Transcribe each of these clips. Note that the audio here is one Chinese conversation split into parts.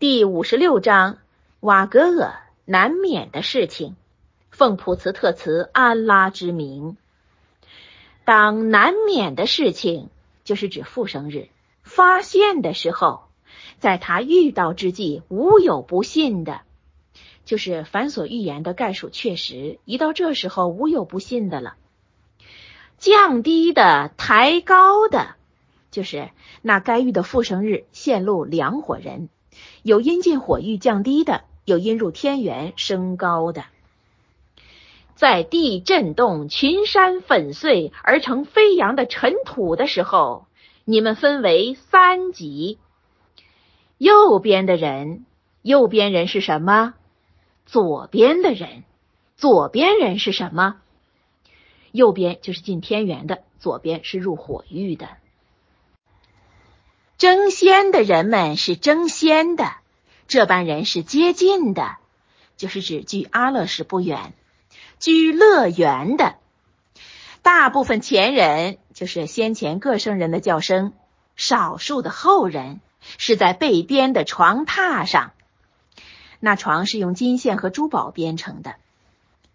第五十六章瓦格厄难免的事情，奉普茨特茨安拉之名。当难免的事情，就是指复生日发现的时候，在他遇到之际，无有不信的，就是凡所预言的概述确实。一到这时候，无有不信的了。降低的、抬高的，就是那该遇的复生日陷入两伙人。有因进火域降低的，有因入天元升高的。在地震动、群山粉碎而成飞扬的尘土的时候，你们分为三级。右边的人，右边人是什么？左边的人，左边人是什么？右边就是进天元的，左边是入火域的。争先的人们是争先的，这班人是接近的，就是指距阿勒什不远，居乐园的。大部分前人就是先前各圣人的叫声，少数的后人是在被编的床榻上，那床是用金线和珠宝编成的，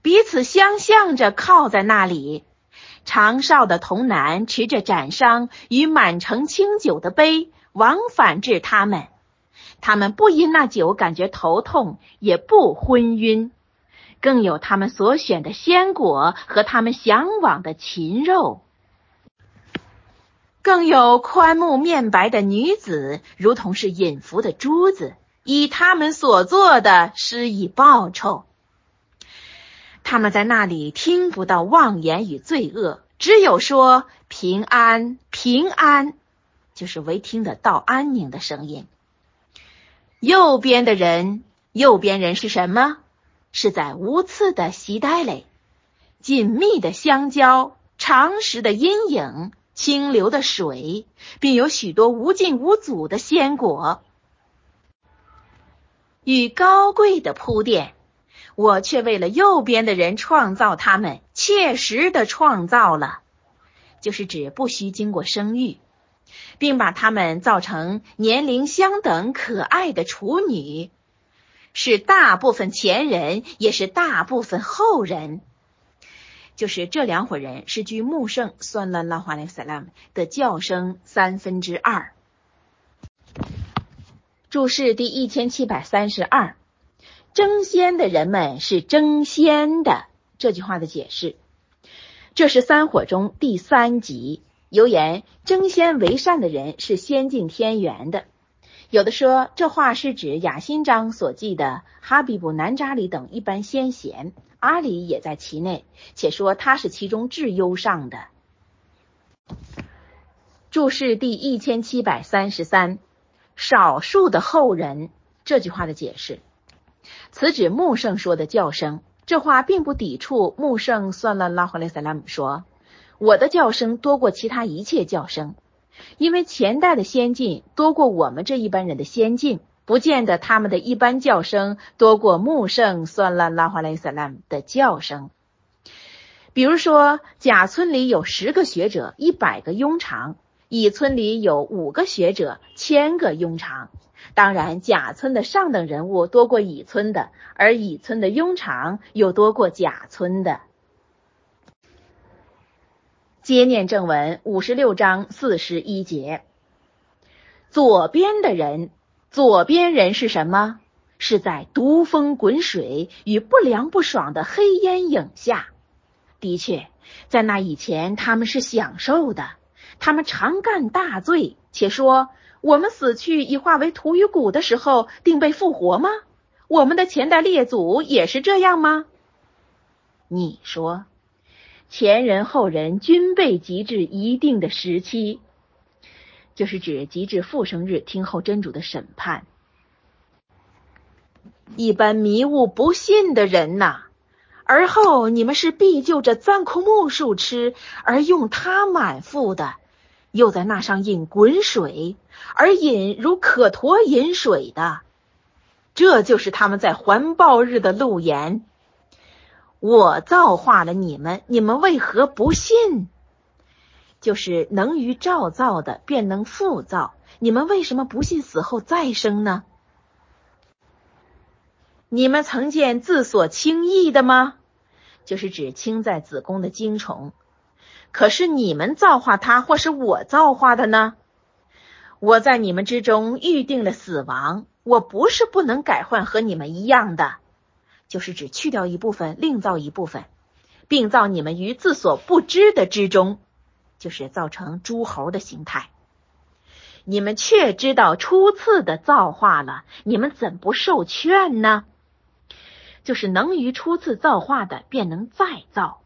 彼此相向着靠在那里。长哨的童男持着斩伤与满城清酒的杯，往返至他们。他们不因那酒感觉头痛，也不昏晕，更有他们所选的鲜果和他们向往的禽肉，更有宽目面白的女子，如同是隐伏的珠子，以他们所做的施以报酬。他们在那里听不到妄言与罪恶，只有说平安平安，就是唯听得到安宁的声音。右边的人，右边人是什么？是在无刺的席带里，紧密的相交，长时的阴影，清流的水，并有许多无尽无阻的鲜果与高贵的铺垫。我却为了右边的人创造他们，切实的创造了，就是指不需经过生育，并把他们造成年龄相等、可爱的处女，是大部分前人，也是大部分后人，就是这两伙人是据穆圣算了拉华莱萨拉姆的叫声三分之二。注释第一千七百三十二。争先的人们是争先的，这句话的解释，这是三火中第三集。有言争先为善的人是先进天元的，有的说这话是指雅辛章所记的哈比布南扎里等一般先贤，阿里也在其内，且说他是其中至优上的。注释第一千七百三十三，少数的后人，这句话的解释。此指穆圣说的叫声，这话并不抵触穆圣算了拉哈雷萨拉姆说，我的叫声多过其他一切叫声，因为前代的先进多过我们这一般人的先进，不见得他们的一般叫声多过穆圣算了拉哈雷萨拉姆的叫声。比如说，甲村里有十个学者，一百个庸长；乙村里有五个学者，千个庸长。当然，甲村的上等人物多过乙村的，而乙村的庸常又多过甲村的。接念正文五十六章四十一节。左边的人，左边人是什么？是在毒风滚水与不凉不爽的黑烟影下。的确，在那以前，他们是享受的，他们常干大罪，且说。我们死去已化为土与骨的时候，定被复活吗？我们的前代列祖也是这样吗？你说，前人后人均被极至一定的时期，就是指极至复生日听候真主的审判。一般迷雾不信的人呐，而后你们是必就着钻枯木树吃，而用它满腹的。又在那上引滚水，而引如可沱引水的，这就是他们在环抱日的路言。我造化了你们，你们为何不信？就是能于照造的，便能复造。你们为什么不信死后再生呢？你们曾见自所轻易的吗？就是指轻在子宫的精虫。可是你们造化他，或是我造化的呢？我在你们之中预定了死亡，我不是不能改换和你们一样的，就是指去掉一部分，另造一部分，并造你们于自所不知的之中，就是造成诸侯的形态。你们却知道初次的造化了，你们怎不受劝呢？就是能于初次造化的，便能再造。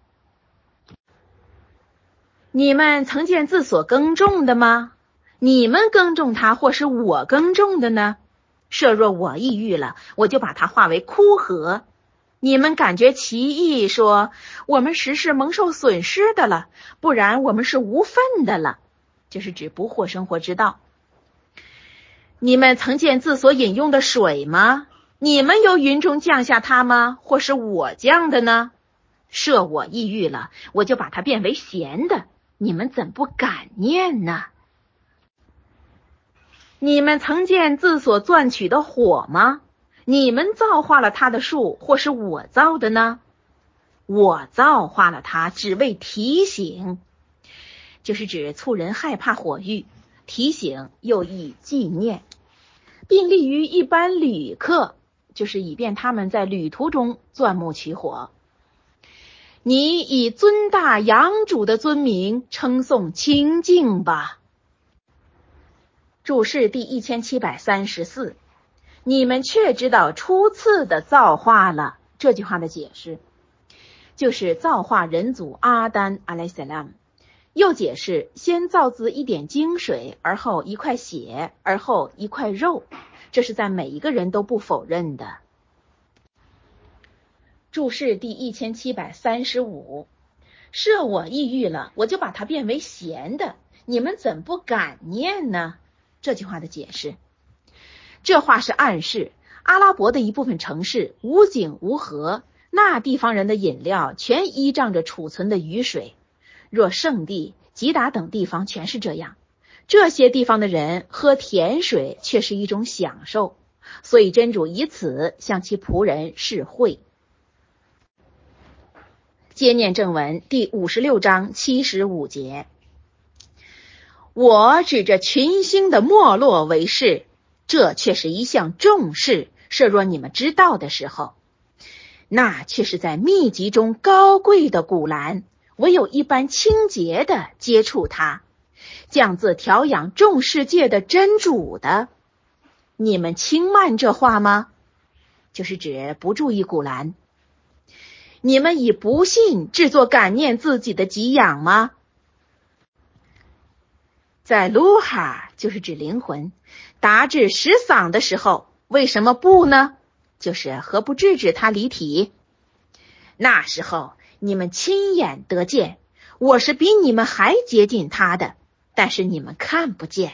你们曾见自所耕种的吗？你们耕种它，或是我耕种的呢？设若我抑郁了，我就把它化为枯涸。你们感觉奇异，说我们实是蒙受损失的了，不然我们是无份的了。就是指不获生活之道。你们曾见自所饮用的水吗？你们由云中降下它吗？或是我降的呢？设我抑郁了，我就把它变为咸的。你们怎不感念呢？你们曾见自所钻取的火吗？你们造化了它的树，或是我造的呢？我造化了它，只为提醒，就是指促人害怕火狱；提醒又以纪念，并利于一般旅客，就是以便他们在旅途中钻木取火。你以尊大阳主的尊名称颂清净吧。注释第一千七百三十四，你们却知道初次的造化了。这句话的解释就是造化人祖阿丹阿莱塞拉姆，又解释先造自一点精水，而后一块血，而后一块肉，这是在每一个人都不否认的。注释第一千七百三十五，设我抑郁了，我就把它变为咸的，你们怎不感念呢？这句话的解释，这话是暗示阿拉伯的一部分城市无井无河，那地方人的饮料全依仗着储存的雨水。若圣地吉达等地方全是这样，这些地方的人喝甜水却是一种享受，所以真主以此向其仆人示惠。接念正文第五十六章七十五节，我指着群星的没落为是，这却是一项重事。设若你们知道的时候，那却是在秘籍中高贵的古兰，唯有一般清洁的接触它，降自调养众世界的真主的。你们轻慢这话吗？就是指不注意古兰。你们以不信制作感念自己的给养吗？在卢哈就是指灵魂达至十嗓的时候，为什么不呢？就是何不制止他离体？那时候你们亲眼得见，我是比你们还接近他的，但是你们看不见。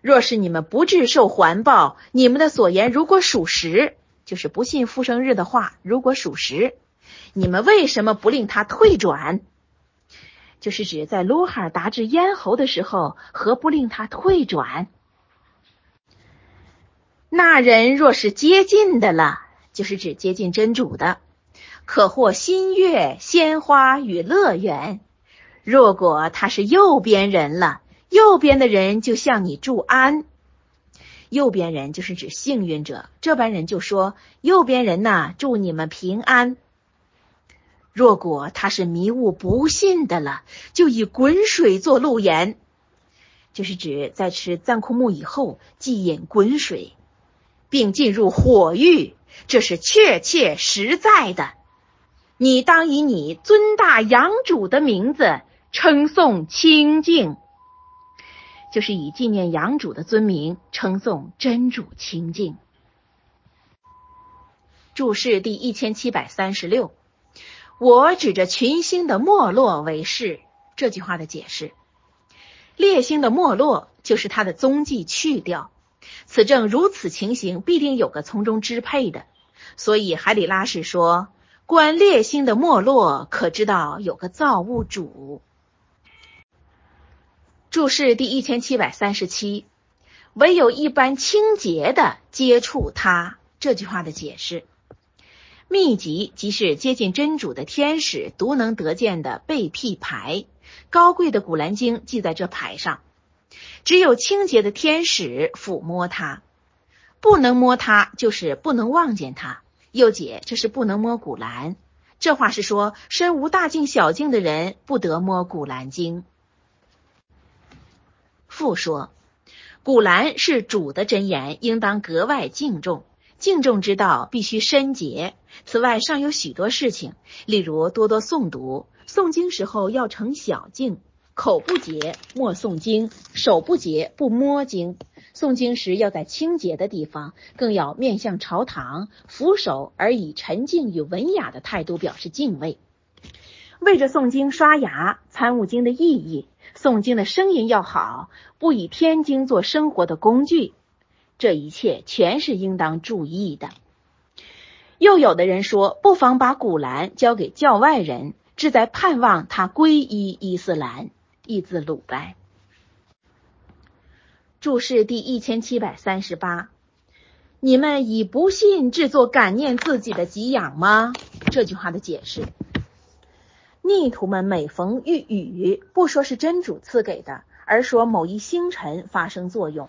若是你们不致受环抱，你们的所言如果属实，就是不信复生日的话，如果属实。你们为什么不令他退转？就是指在卢哈尔达至咽喉的时候，何不令他退转？那人若是接近的了，就是指接近真主的，可获新月、鲜花与乐园。若果他是右边人了，右边的人就向你祝安。右边人就是指幸运者，这般人就说：“右边人呐，祝你们平安。”若果他是迷雾不信的了，就以滚水做路言，就是指在吃赞库木以后，即饮滚水，并进入火狱，这是确切实在的。你当以你尊大阳主的名字称颂清净，就是以纪念阳主的尊名称颂真主清净。注释第一千七百三十六。我指着群星的没落为是，这句话的解释：烈星的没落就是它的踪迹去掉。此正如此情形，必定有个从中支配的。所以海里拉是说，观烈星的没落，可知道有个造物主。注释第一千七百三十七，唯有一般清洁的接触它，这句话的解释。秘籍即是接近真主的天使独能得见的被辟牌，高贵的古兰经记在这牌上，只有清洁的天使抚摸它，不能摸它就是不能望见它。又解这是不能摸古兰，这话是说身无大境小境的人不得摸古兰经。复说，古兰是主的真言，应当格外敬重。敬重之道必须深洁。此外，尚有许多事情，例如多多诵读，诵经时候要成小静，口不洁莫诵经，手不洁不摸经。诵经时要在清洁的地方，更要面向朝堂，俯首而以沉静与文雅的态度表示敬畏。为着诵经刷牙，参悟经的意义，诵经的声音要好，不以天经做生活的工具。这一切全是应当注意的。又有的人说，不妨把古兰交给教外人，志在盼望他皈依伊斯兰。译自鲁白。注释第一千七百三十八：你们以不信制作感念自己的给养吗？这句话的解释：逆徒们每逢遇雨，不说是真主赐给的，而说某一星辰发生作用。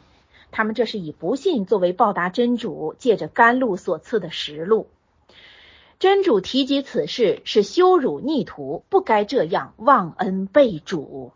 他们这是以不信作为报答真主借着甘露所赐的实露。真主提及此事是羞辱逆徒，不该这样忘恩背主。